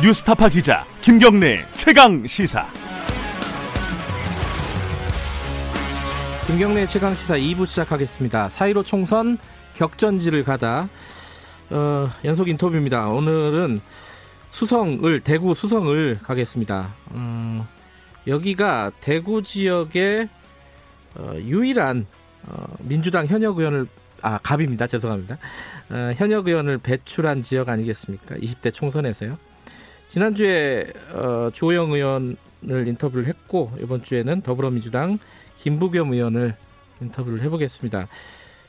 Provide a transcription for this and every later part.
뉴스타파 기자 김경래 최강 시사. 김경래 최강 시사 2부 시작하겠습니다. 4.15 총선 격전지를 가다 어, 연속 인터뷰입니다. 오늘은 수성을 대구 수성을 가겠습니다. 음, 여기가 대구 지역의 어, 유일한 어, 민주당 현역 의원을 아 갑입니다. 죄송합니다. 어, 현역 의원을 배출한 지역 아니겠습니까? 20대 총선에서요. 지난주에 어, 조영 의원을 인터뷰를 했고 이번 주에는 더불어민주당 김부겸 의원을 인터뷰를 해보겠습니다.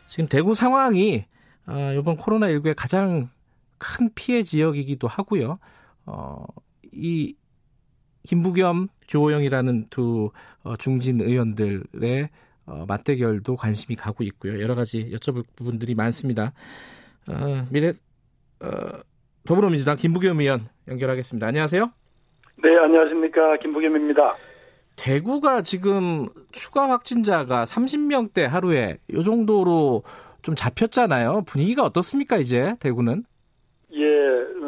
지금 대구 상황이 어, 이번 코로나19의 가장 큰 피해 지역이기도 하고요. 어, 이 김부겸, 조호영이라는 두 어, 중진 의원들의 어, 맞대결도 관심이 가고 있고요. 여러 가지 여쭤볼 부분들이 많습니다. 어, 미래 어, 더불어민주당 김부겸 의원 연결하겠습니다. 안녕하세요. 네, 안녕하십니까. 김부겸입니다. 대구가 지금 추가 확진자가 30명대 하루에 이 정도로 좀 잡혔잖아요. 분위기가 어떻습니까, 이제 대구는? 예, 어,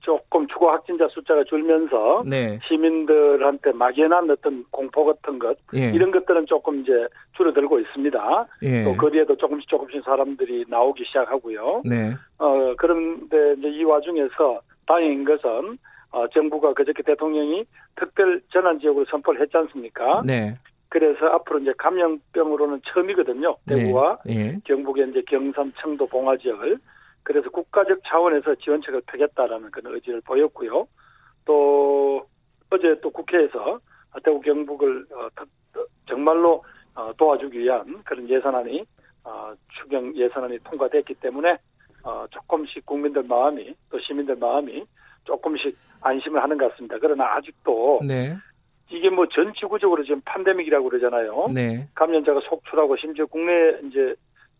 조금 추가 확진자 숫자가 줄면서 네. 시민들한테 막연한 어떤 공포 같은 것 예. 이런 것들은 조금 이제 줄어들고 있습니다. 예. 또 거리에도 조금씩 조금씩 사람들이 나오기 시작하고요. 네. 어, 그런데 이제 이 와중에서 다행인 것은 어, 정부가 그저께 대통령이 특별 전환 지역으로 선포를 했지 않습니까? 네. 그래서 앞으로 이제 감염병으로는 처음이거든요. 대구와 네. 예. 경북의 이제 경산, 청도, 봉화 지역을 그래서 국가적 차원에서 지원책을 펴겠다라는 그런 의지를 보였고요. 또 어제 또 국회에서 대구 경북을 어, 더- 정말로 어, 도와주기 위한 그런 예산안이 어, 추경 예산안이 통과됐기 때문에 어, 조금씩 국민들 마음이 또 시민들 마음이 조금씩 안심을 하는 것 같습니다. 그러나 아직도 네. 이게 뭐 전 지구적으로 지금 팬데믹이라고 그러잖아요. 네. 감염자가 속출하고 심지어 국내 이제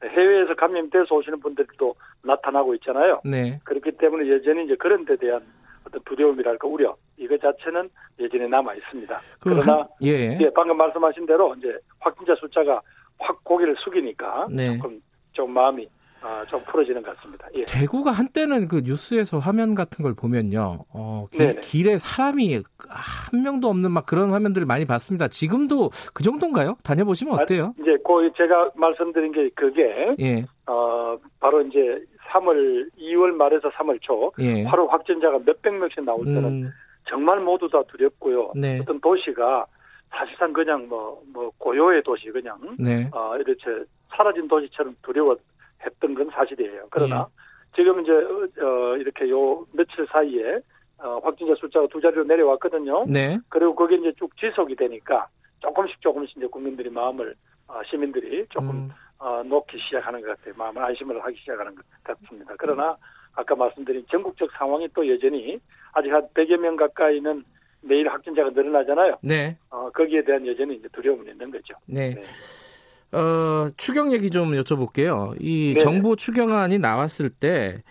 해외에서 감염돼서 오시는 분들도 나타나고 있잖아요. 네. 그렇기 때문에 여전히 이제 그런 데 대한 어떤 두려움이랄까 우려 이거 자체는 여전히 남아 있습니다. 그 그러나 한- 예. 예, 방금 말씀하신 대로 이제 확진자 숫자가 확 고개를 숙이니까 네. 조금 좀 마음이 아, 좀 풀어지는 것 같습니다. 예. 대구가 한때는 그 뉴스에서 화면 같은 걸 보면요. 어, 길. 길에 사람이 한 명도 없는 막 그런 화면들을 많이 봤습니다. 지금도 그 정도인가요? 다녀보시면 어때요? 이제 그 제가 말씀드린 게 그게 예. 어 바로 이제 3월 2월 말에서 3월 초 예. 하루 확진자가 몇백 명씩 나올 때는 음, 정말 모두 다 두렵고요. 네. 어떤 도시가 사실상 그냥 뭐, 뭐, 고요의 도시, 그냥, 네. 어, 이렇게 사라진 도시처럼 두려워 했던 건 사실이에요. 그러나, 예. 지금 이제, 어, 이렇게 요 며칠 사이에, 어, 확진자 숫자가 두 자리로 내려왔거든요. 네. 그리고 그게 이제 쭉 지속이 되니까, 조금씩 조금씩 이제 국민들이 마음을, 어, 시민들이 조금, 음, 어, 놓기 시작하는 것 같아요. 마음을 안심을 하기 시작하는 것 같습니다. 그러나 아까 말씀드린 전국적 상황이 또 여전히 아직 한 100여 명 가까이는 매일 확진자가 늘어나잖아요. 네. 어, 거기에 대한 여전히 이제 두려움이 있는 거죠. 네. 네. 어, 추경 얘기 좀 여쭤볼게요. 이 네네. 정부 추경안이 나왔을 때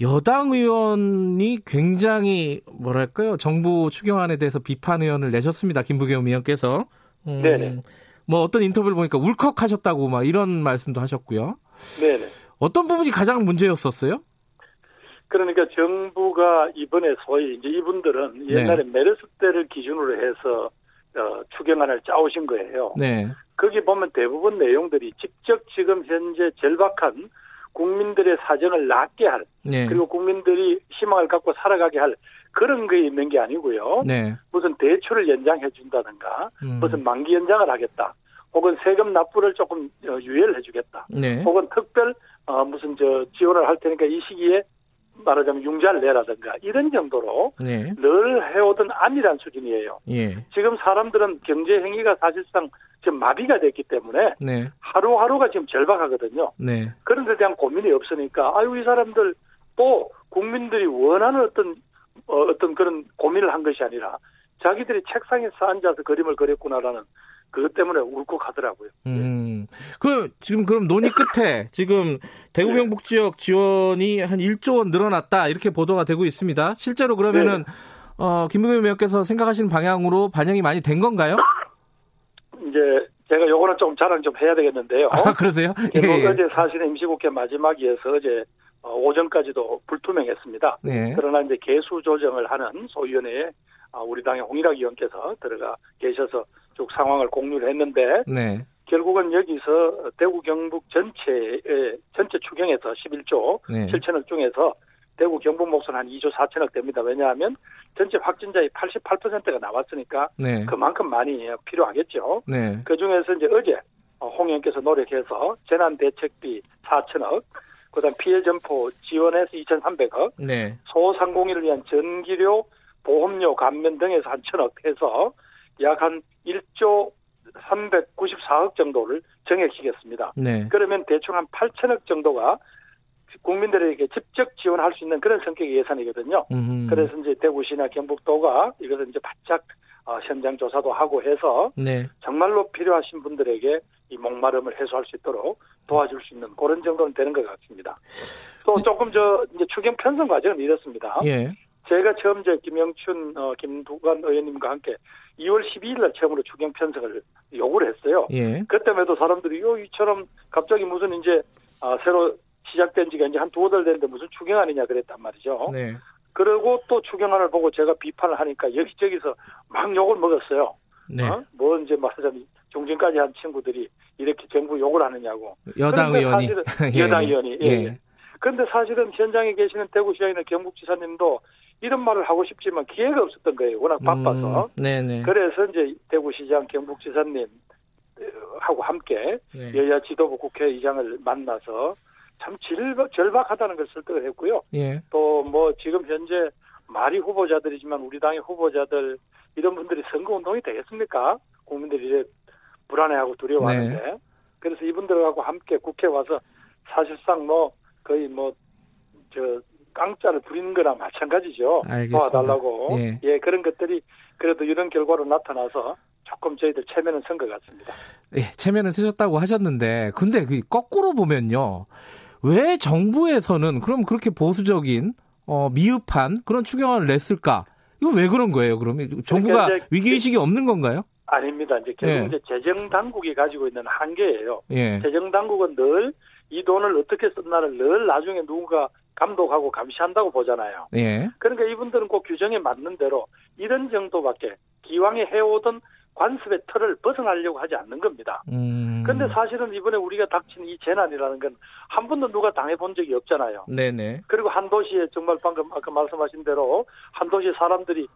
여당 의원이 굉장히 뭐랄까요? 정부 추경안에 대해서 비판 의원을 내셨습니다. 김부겸 의원께서. 음, 네네. 뭐 어떤 인터뷰를 보니까 울컥하셨다고 막 이런 말씀도 하셨고요. 네네. 어떤 부분이 가장 문제였었어요? 그러니까 정부가 이번에 소위 이제 이분들은 네. 옛날에 메르스 때를 기준으로 해서 어, 추경안을 짜오신 거예요. 네. 거기 보면 대부분 내용들이 직접 지금 현재 절박한 국민들의 사정을 낫게 할 네. 그리고 국민들이 희망을 갖고 살아가게 할 그런 게 있는 게 아니고요. 네. 무슨 대출을 연장해 준다든가 음. 무슨 만기 연장을 하겠다. 혹은 세금 납부를 조금 어, 유예를 해주겠다. 네. 혹은 특별 어, 무슨 저 지원을 할 테니까 이 시기에 말하자면 융자를 내라든가 이런 정도로 네. 늘 해오던 안일한 수준이에요. 예. 지금 사람들은 경제 행위가 사실상 지금 마비가 됐기 때문에 네. 하루하루가 지금 절박하거든요. 네. 그런 데 대한 고민이 없으니까 아유 이 사람들 또 국민들이 원하는 어떤 어, 어떤 그런 고민을 한 것이 아니라 자기들이 책상에서 앉아서 그림을 그렸구나라는 그것 때문에 울컥하더라고요. 음. 그 지금 그럼 논의 끝에 지금 대구 네. 경북 지역 지원이 한 1조 원 늘어났다 이렇게 보도가 되고 있습니다. 실제로 그러면은 네. 어 김부겸 의원께서 생각하시는 방향으로 반영이 많이 된 건가요? 이제 제가 요거는 좀 자랑 좀 해야 되겠는데요. 아 그러세요? 예, 뭐 예, 예. 어제 사실은 임시국회 마지막이어서 어제 어, 오전까지도 불투명했습니다. 네. 그러나 이제 개수 조정을 하는 소위원회에 아, 우리 당의 홍일학 의원께서 들어가 계셔서 쭉 상황을 공유를 했는데 네. 결국은 여기서 대구 경북 전체의 전체 추경에서 11조 네. 7천억 중에서 대구 경북 몫은 한 2조 4천억 됩니다. 왜냐하면 전체 확진자의 88%가 나왔으니까 네. 그만큼 많이 필요하겠죠. 네. 그 중에서 이제 어제 어, 홍 의원께서 노력해서 재난 대책비 4천억, 그다음 피해 점포 지원해서 2,300억, 네. 소상공인을 위한 전기료, 보험료 감면 등에서 한 천억 해서 약 한 1조 394억 정도를 정액시켰습니다. 네. 그러면 대충 한 8천억 정도가 국민들에게 직접 지원할 수 있는 그런 성격의 예산이거든요. 음흠. 그래서 이제 대구시나 경북도가 이것을 이제 바짝 어, 현장 조사도 하고 해서 네. 정말로 필요하신 분들에게 이 목마름을 해소할 수 있도록 도와줄 수 있는 그런 정도는 되는 것 같습니다. 또 조금 저 이제 추경 편성 과정은 이렇습니다. 예. 제가 처음 저 김영춘, 어, 김두관 의원님과 함께 2월 12일 날 처음으로 추경 편성을 요구를 했어요. 예. 그때에도 사람들이 요 이처럼 갑자기 무슨 이제 아, 새로 시작된 지가 이제 한 두어 달 됐는데 무슨 추경안이냐 그랬단 말이죠. 네. 그리고 또 추경안을 보고 제가 비판을 하니까 여기저기서 막 욕을 먹었어요. 네. 어? 뭐 이제 말하자면 종진까지 한 친구들이 이렇게 정부 욕을 하느냐고. 여당 의원이. 사실은 예. 여당 의원이. 예. 예. 그런데 사실은 현장에 계시는 대구시장이나 경북지사님도 이런 말을 하고 싶지만 기회가 없었던 거예요. 워낙 바빠서. 음, 네네. 그래서 이제 대구시장, 경북지사님 어, 하고 함께 네. 여야 지도부 국회의장을 만나서 참 절박, 절박하다는 걸 설득을 했고요. 예. 또뭐 지금 현재 말이 후보자들이지만 우리 당의 후보자들 이런 분들이 선거 운동이 되겠습니까? 국민들이 이제 불안해하고 두려워하는데 네. 그래서 이분들하고 함께 국회 와서 사실상 뭐 거의 뭐 저 깡짜를 부리는 거랑 마찬가지죠. 알겠습니다. 도와달라고 예. 그런 것들이 그래도 이런 결과로 나타나서 조금 저희들 체면은 쓴 것 같습니다. 예, 체면은 쓰셨다고 하셨는데, 근데 그 거꾸로 보면요. 왜 정부에서는 그럼 그렇게 보수적인, 어, 미흡한 그런 추경안을 냈을까? 이건 왜 그런 거예요, 그러면? 정부가 그러니까 위기의식이 없는 건가요? 아닙니다. 이제 결국 예. 이제 재정 당국이 가지고 있는 한계예요. 예. 재정 당국은 늘 이 돈을 어떻게 썼나를 늘 나중에 누군가 감독하고 감시한다고 보잖아요. 예. 그러니까 이분들은 꼭 규정에 맞는 대로 이런 정도밖에 기왕에 해오던 관습의 틀을 벗어나려고 하지 않는 겁니다. 음. 그런데 사실은 이번에 우리가 닥친 이 재난이라는 건 한 번도 누가 당해본 적이 없잖아요. 네네. 그리고 한 도시에 정말 방금 아까 말씀하신 대로 한 도시 사람들이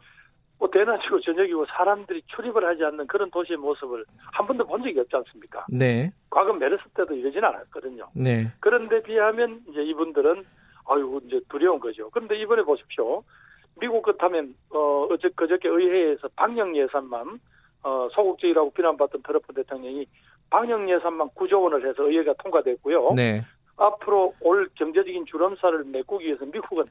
뭐 대낮이고 저녁이고 사람들이 출입을 하지 않는 그런 도시의 모습을 한 번도 본 적이 없지 않습니까? 네. 과거 메르스 때도 이러진 않았거든요. 네. 그런데 비하면 이제 이분들은 아유 이제 두려운 거죠. 그런데 이번에 보십시오. 미국 같으면 어 어제 그저께 의회에서 방역 예산만 어 소극적이라고 비난받던 트럼프 대통령이 방역 예산만 9조 원을 해서 의회가 통과됐고요. 네. 앞으로 올 경제적인 주름살을 메꾸기 위해서 미국은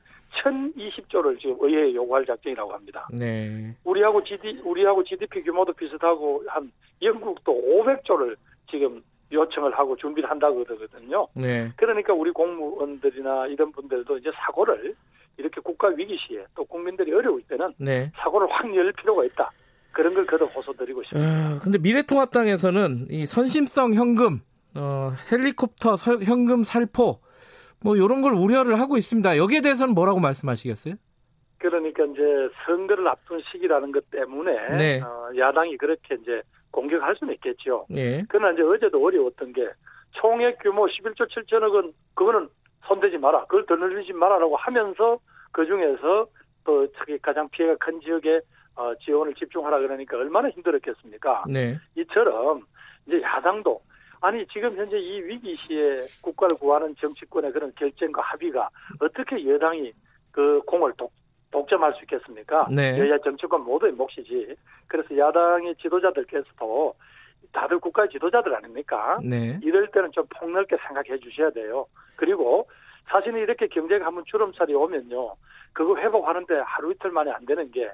1,020조를 지금 의회에 요구할 작정이라고 합니다. 네. 우리하고 GD 우리하고 GDP 규모도 비슷하고 한 영국도 500조를 지금 요청을 하고 준비를 한다고 그러거든요. 네. 그러니까 우리 공무원들이나 이런 분들도 이제 사고를 이렇게 국가 위기 시에 또 국민들이 어려울 때는 네. 사고를 확 열 필요가 있다. 그런 걸 거듭 호소드리고 싶습니다. 아, 근데 미래통합당에서는 이 선심성 현금, 어, 헬리콥터 설- 현금 살포, 뭐, 요런 걸 우려를 하고 있습니다. 여기에 대해서는 뭐라고 말씀하시겠어요? 그러니까 이제 선거를 앞둔 시기라는 것 때문에 네. 어, 야당이 그렇게 이제 공격할 수는 있겠죠. 예. 그러나 이제 어제도 어려웠던 게 총액 규모 11조 7천억 은 그거는 손대지 마라. 그걸 더 늘리지 마라라고 하면서 그 중에서 또 특히 가장 피해가 큰 지역에 어, 지원을 집중하라 그러니까 얼마나 힘들었겠습니까? 네. 이처럼 이제 야당도 아니 지금 현재 이 위기 시에 국가를 구하는 정치권의 그런 결정과 합의가 어떻게 여당이 그 공을 독, 독점할 수 있겠습니까? 네. 여야 정치권 모두의 몫이지. 그래서 야당의 지도자들께서도 다들 국가의 지도자들 아닙니까? 네. 이럴 때는 좀 폭넓게 생각해 주셔야 돼요. 그리고 사실은 이렇게 경제가 한번 주름살이 오면요. 그거 회복하는데 하루 이틀 만에 안 되는 게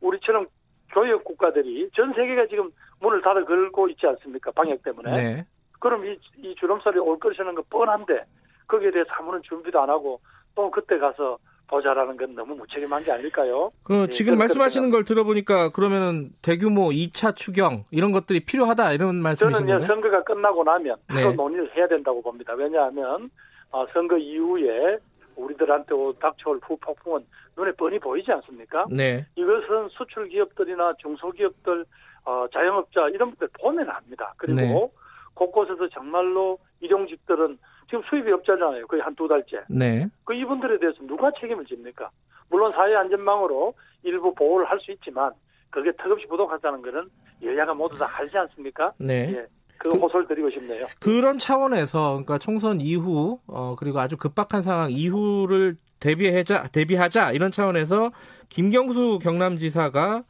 우리처럼 교역 국가들이 전 세계가 지금 문을 닫아 걸고 있지 않습니까? 방역 때문에. 네. 그럼 이, 이 주름살이 올 것이라는 건 뻔한데 거기에 대해서 아무런 준비도 안 하고 또 그때 가서 보자라는 건 너무 무책임한 게 아닐까요? 그 예, 지금 말씀하시는 걸 들어보니까 그러면은 대규모 2차 추경 이런 것들이 필요하다 이런 말씀이신 저는? 선거가 끝나고 나면 네. 논의를 해야 된다고 봅니다. 왜냐하면 어, 선거 이후에 우리들한테 닥쳐올 후폭풍은 눈에 뻔히 보이지 않습니까? 네. 이것은 수출 기업들이나 중소기업들, 어, 자영업자 이런 분들 보면 압니다. 그리고 네. 곳곳에서 정말로 일용직들은 지금 수입이 없잖아요. 거의 한 두 달째. 네. 그 이분들에 대해서 누가 책임을 집니까? 물론 사회 안전망으로 일부 보호를 할 수 있지만 그게 턱없이 부족하다는 것은 여야가 모두 다 알지 않습니까? 네. 예. 그 그- 호소를 드리고 싶네요. 그런 차원에서 그러니까 총선 이후 어 그리고 아주 급박한 상황 이후를 대비하자 대비하자 이런 차원에서 김경수 경남지사가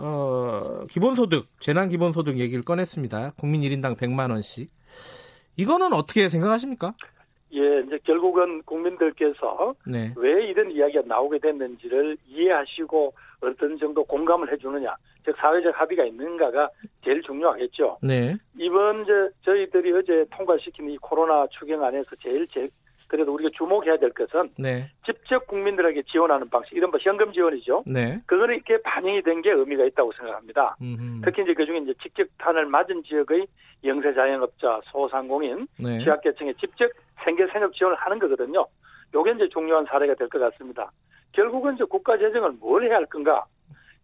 어 기본소득 재난 기본소득 얘기를 꺼냈습니다. 국민 1인당 100만 원씩. 이거는 어떻게 생각하십니까? 예, 이제 결국은 국민들께서 네. 왜 이런 이야기가 나오게 됐는지를 이해하시고 어떤 정도 공감을 해주느냐, 즉 사회적 합의가 있는가가 제일 중요하겠죠. 네. 이번 저 저희들이 어제 통과시킨 이 코로나 추경안에서 제일 제 그래도 우리가 주목해야 될 것은 네. 직접 국민들에게 지원하는 방식, 이른바 현금 지원이죠. 네. 그거는 이렇게 반영이 된 게 의미가 있다고 생각합니다. 음흠. 특히 이제 그중에 이제 직격탄을 맞은 지역의 영세 자영업자, 소상공인, 네. 취약계층에 직접 생계 생업 지원을 하는 거거든요. 요게 이제 중요한 사례가 될 것 같습니다. 결국은 이제 국가 재정을 뭘 해야 할 건가?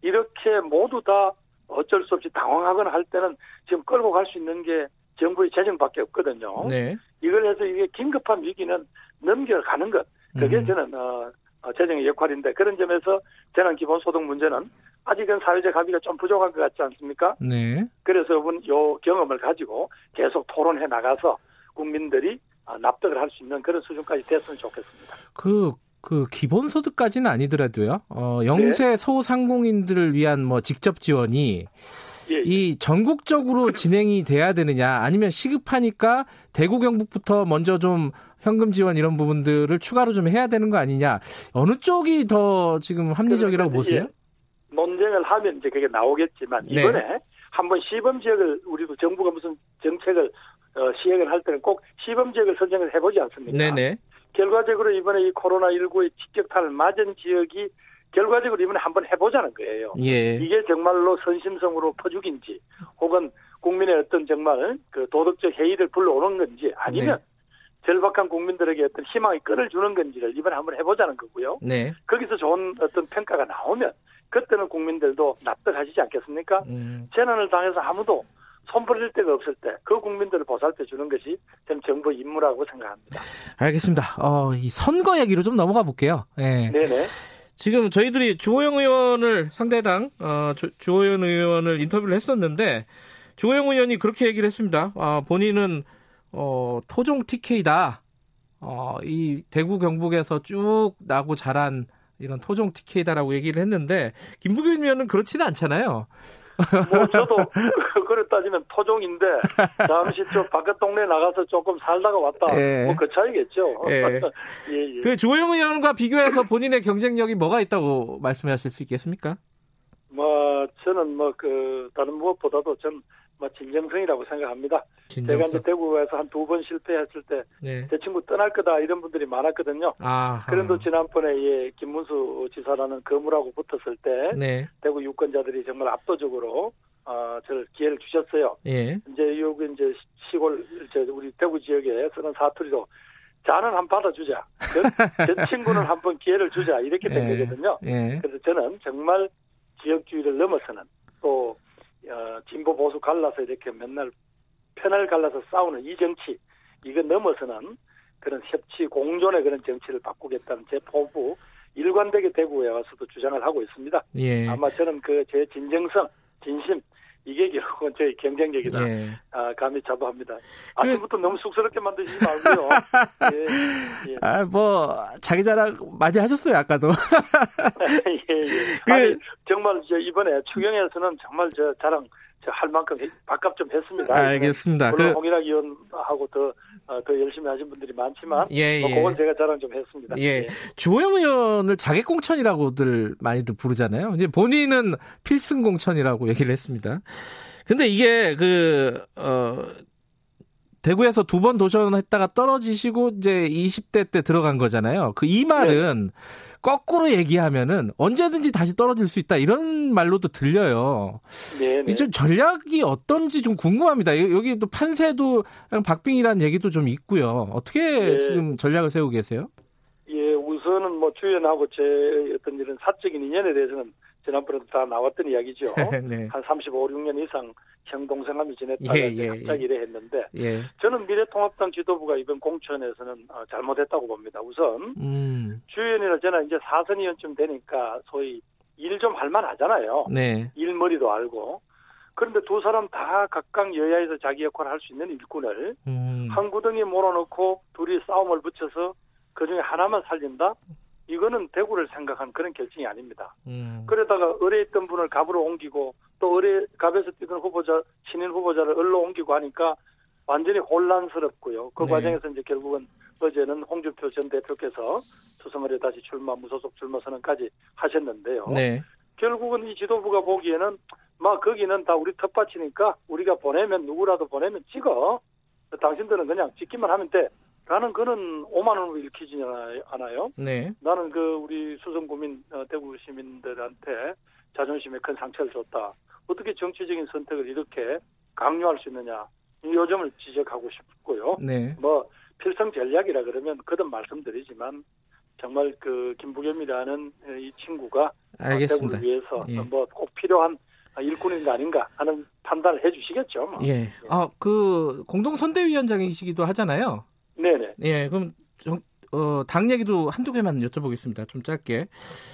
이렇게 모두 다 어쩔 수 없이 당황하거나 할 때는 지금 끌고 갈 수 있는 게 정부의 재정밖에 없거든요. 네. 이걸 해서 이게 긴급한 위기는 넘겨가는 것. 그게 음. 저는 어, 어, 재정의 역할인데 그런 점에서 재난 기본소득 문제는 아직은 사회적 합의가 좀 부족한 것 같지 않습니까? 네. 그래서 여러분 요 경험을 가지고 계속 토론해 나가서 국민들이 아, 납득을 할 수 있는 그런 수준까지 됐으면 좋겠습니다. 그, 그, 기본소득까지는 아니더라도요. 어, 영세 소상공인들을 위한 뭐 직접 지원이 예, 예. 이 전국적으로 진행이 돼야 되느냐 아니면 시급하니까 대구 경북부터 먼저 좀 현금 지원 이런 부분들을 추가로 좀 해야 되는 거 아니냐 어느 쪽이 더 지금 합리적이라고 그러니까 보세요? 논쟁을 하면 이제 그게 나오겠지만 네. 이번에 한번 시범 지역을 우리도 정부가 무슨 정책을 어, 시행을 할 때는 꼭 시범 지역을 선정을 해보지 않습니까? 네네 결과적으로 이번에 이 코로나 19의 직격탄을 맞은 지역이 결과적으로 이번에 한번 해보자는 거예요. 예 이게 정말로 선심성으로 퍼주기인지 혹은 국민의 어떤 정말 그 도덕적 해이를 불러오는 건지 아니면 네. 절박한 국민들에게 어떤 희망의 끈을 주는 건지를 이번에 한번 해보자는 거고요. 네 거기서 좋은 어떤 평가가 나오면 그때는 국민들도 납득하시지 않겠습니까? 음, 재난을 당해서 아무도 손버릴 데가 없을 때 그 국민들을 보살펴 주는 것이 저는 정부 임무라고 생각합니다. 알겠습니다. 어, 이 선거 얘기로 좀 넘어가 볼게요. 예. 네네. 지금 저희들이 주호영 의원을 상대당 어, 주, 주호영 의원을 인터뷰를 했었는데 주호영 의원이 그렇게 얘기를 했습니다. 아, 본인은 어, 토종 TK다. 어, 이 대구 경북에서 쭉 나고 자란 이런 토종 TK다라고 얘기를 했는데 김부겸 의원은 그렇지는 않잖아요. 뭐 저도 따지면 토종인데 잠시 저 바깥 동네 나가서 조금 살다가 왔다. 예. 뭐그 차이겠죠. 예. 예, 예. 그 주호영 의원과 비교해서 본인의 경쟁력이 뭐가 있다고 말씀하실 수 있겠습니까? 뭐 저는 뭐 그 다른 무엇보다도 전 뭐 진정성이라고 생각합니다. 제가 이제 진정성. 대구에서 한 두 번 실패했을 때제 네. 친구 떠날 거다 이런 분들이 많았거든요. 아. 그런데 지난번에 예, 김문수 지사라는 거물하고 붙었을 때 네. 대구 유권자들이 정말 압도적으로 어, 저를 기회를 주셨어요. 예. 이제 여기 이제 시골 저 우리 대구 지역에 쓰는 사투리로 자는 한번 받아주자. 저, 저 친구는 한 번 기회를 주자 이렇게 된 예. 거거든요. 예. 그래서 저는 정말 지역주의를 넘어서는 또 어, 진보 보수 갈라서 이렇게 맨날 편을 갈라서 싸우는 이 정치 이거 넘어서는 그런 협치 공존의 그런 정치를 바꾸겠다는 제 포부 일관되게 대구에 와서도 주장을 하고 있습니다. 예. 아마 저는 그 제 진정성, 진심 이게 결국은 저희 경쟁력이다. 예. 아, 감히 자부합니다. 아침부터 너무 쑥스럽게 만드시지 말고요. 예, 예. 아, 뭐, 자기 자랑 많이 하셨어요, 아까도. 예, 예. 그- 아니, 정말 저 이번에 추경에서는 정말 저 자랑 저 할 만큼 해- 밥값 좀 했습니다. 알겠습니다. 물론 그, 홍일학 의원하고 더, 어, 더 열심히 하신 분들이 많지만, 예, 뭐 예. 그건 제가 자랑 좀 했습니다. 예. 주호영 의원을 자객공천이라고들 많이들 부르잖아요. 이제 본인은 필승공천이라고 얘기를 했습니다. 근데 이게 그, 어, 대구에서 두 번 도전했다가 떨어지시고 이제 20대 때 들어간 거잖아요. 그 이 말은 거꾸로 얘기하면은 언제든지 다시 떨어질 수 있다 이런 말로도 들려요. 네, 네. 이좀 전략이 어떤지 좀 궁금합니다. 여- 여기 또 판세도 박빙이라는 얘기도 좀 있고요. 어떻게 네. 지금 전략을 세우고 계세요? 예, 우선 뭐 주연하고 제 어떤 이런 사적인 인연에 대해서는 지난번에도 다 나왔던 이야기죠. 네. 한 35, 6년 이상 형 동생함이 지냈다가 예, 이제 예, 갑자기 이래 했는데 예. 저는 미래통합당 지도부가 이번 공천에서는 어, 잘못했다고 봅니다. 우선 음. 주연이나 저는 이제 사선 의원쯤 되니까 소위 일 좀 할만하잖아요. 네. 일머리도 알고. 그런데 두 사람 다 각각 여야에서 자기 역할을 할 수 있는 일꾼을 음. 한 구덩이에 몰아넣고 둘이 싸움을 붙여서 그 중에 하나만 살린다? 이거는 대구를 생각한 그런 결정이 아닙니다. 음. 그러다가 을에 있던 분을 갑으로 옮기고 또 을에 갑에서 뛰던 후보자 신인 후보자를 을로 옮기고 하니까 완전히 혼란스럽고요. 그 네. 과정에서 이제 결국은 어제는 홍준표 전 대표께서 수성을에 다시 출마 무소속 출마 선언까지 하셨는데요. 네. 결국은 이 지도부가 보기에는 막 거기는 다 우리 텃밭이니까 우리가 보내면 누구라도 보내면 찍어. 당신들은 그냥 찍기만 하면 돼. 라는 그는 오만으로 읽히지 않아요. 네. 나는 그 우리 수성구민 어, 대구 시민들한테 자존심에 큰 상처를 줬다. 어떻게 정치적인 선택을 이렇게 강요할 수 있느냐. 이 요점을 지적하고 싶고요. 네. 뭐 필성 전략이라 그러면 거듭 말씀드리지만 정말 그 김부겸이라는 이 친구가 알겠습니다. 대구를 위해서 예. 뭐꼭 필요한 일꾼인 가 아닌가 하는 판단을 해주시겠죠. 뭐. 예. 아, 그 공동 선대위원장이시기도 하잖아요. 네네. 예. 그럼 정, 어, 당 얘기도 한두 개만 여쭤보겠습니다. 좀 짧게.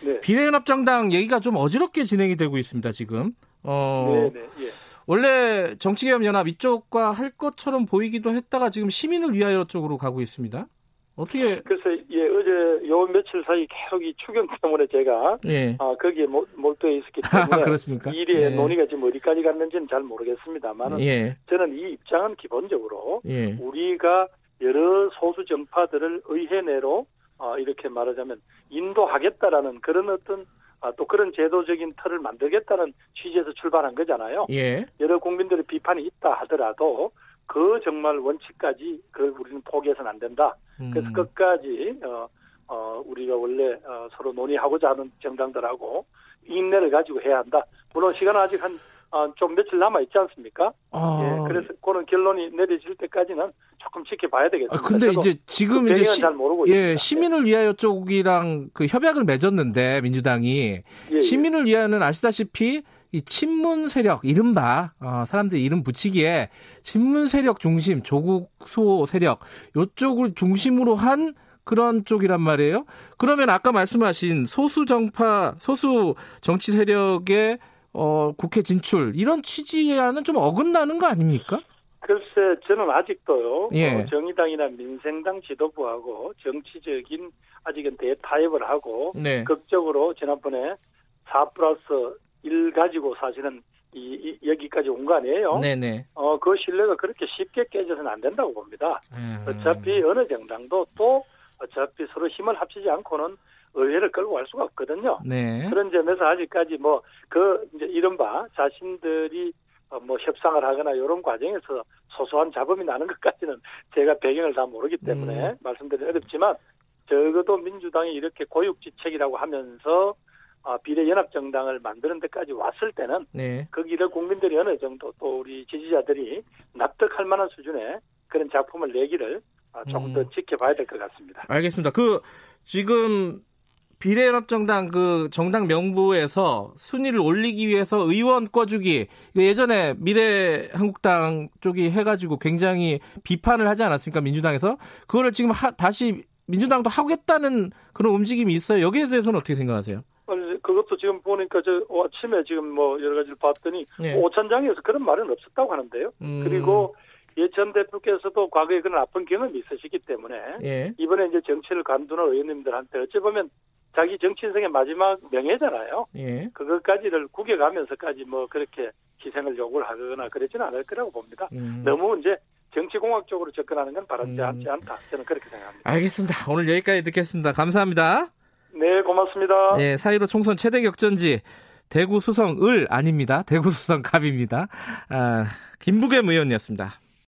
네. 비례연합정당 얘기가 좀 어지럽게 진행이 되고 있습니다. 지금. 어, 네네. 예. 원래 정치개혁연합 이쪽과 할 것처럼 보이기도 했다가 지금 시민을 위하여 쪽으로 가고 있습니다. 어떻게 그래서 예 어제 요 며칠 사이 계속 이 추경 때문에 제가 예. 아 거기에 몰, 몰두해 있었기 아, 때문에 그렇습니까? 일의 예. 논의가 지금 어디까지 갔는지는 잘 모르겠습니다만 예. 저는 이 입장은 기본적으로 예. 우리가 여러 소수 정파들을 의회 내로 어, 이렇게 말하자면 인도하겠다라는 그런 어떤 아, 또 그런 제도적인 틀을 만들겠다는 취지에서 출발한 거잖아요. 예. 여러 국민들의 비판이 있다 하더라도 그 정말 원칙까지 그 우리는 포기해서는 안 된다. 그래서 음. 끝까지 어, 어, 우리가 원래 어, 서로 논의하고자 하는 정당들하고 인내를 가지고 해야 한다. 물론 시간은 아직 한 어, 좀 며칠 남아 있지 않습니까? 아, 예, 그래서 그런 결론이 내려질 때까지는 조금 지켜봐야 되겠습니다. 아, 근데 이제 지금 그 이제 시, 잘 모르고 예. 시민을 위하여 쪽이랑 그 협약을 맺었는데 민주당이 예, 예. 시민을 위하여는 아시다시피 이 친문 세력 이른바 어, 사람들이 이름 붙이기에 친문 세력 중심 조국 수호 세력 요쪽을 중심으로 한 그런 쪽이란 말이에요. 그러면 아까 말씀하신 소수 정파 소수 정치 세력의 어, 국회 진출 이런 취지와는 좀 어긋나는 거 아닙니까? 글쎄 저는 아직도요 예. 어, 정의당이나 민생당 지도부하고 정치적인 아직은 대타협을 하고 네. 극적으로 지난번에 4 플러스 1 가지고 사실은 이, 이- 여기까지 온 거 아니에요? 네네. 어, 그 신뢰가 그렇게 쉽게 깨져서는 안 된다고 봅니다. 음. 어차피 어느 정당도 또 어차피 서로 힘을 합치지 않고는 의회를 끌고 갈 수가 없거든요. 네. 그런 점에서 아직까지 뭐 그 이제 이른바 자신들이 어, 뭐 협상을 하거나 이런 과정에서 소소한 잡음이 나는 것까지는 제가 배경을 다 모르기 때문에 음. 말씀드리기 어렵지만 적어도 민주당이 이렇게 고육지책이라고 하면서 아, 비례연합정당을 만드는 데까지 왔을 때는 네. 거기를 국민들이 어느 정도 또 우리 지지자들이 납득할 만한 수준의 그런 작품을 내기를 아, 조금 더 음. 지켜봐야 될 것 같습니다. 알겠습니다. 그 지금 비례연합정당 그 정당 명부에서 순위를 올리기 위해서 의원 꿔주기 예전에 미래한국당 쪽이 해가지고 굉장히 비판을 하지 않았습니까 민주당에서 그거를 지금 하- 다시 민주당도 하겠다는 그런 움직임이 있어요. 여기에 대해서는 어떻게 생각하세요? 어, 그것도 지금 보니까 저 아침에 지금 뭐 여러 가지를 봤더니 예. 오천장에서 그런 말은 없었다고 하는데요. 음, 그리고 예전 대표께서도 과거에 그런 아픈 경험이 있으시기 때문에 예, 이번에 이제 정치를 관두는 의원님들한테 어찌 보면 자기 정치 인생의 마지막 명예잖아요. 예. 그것까지를 구겨가면서까지 뭐 그렇게 희생을 요구를 하거나 그러지는 않을 거라고 봅니다. 음. 너무 이제 정치공학적으로 접근하는 건 바람지 음. 않지 않다. 저는 그렇게 생각합니다. 알겠습니다. 오늘 여기까지 듣겠습니다. 감사합니다. 네, 고맙습니다. 예, 4.15 총선 최대 격전지 대구 수성 을 아닙니다. 대구 수성 갑입니다. 아, 김부겸 의원이었습니다.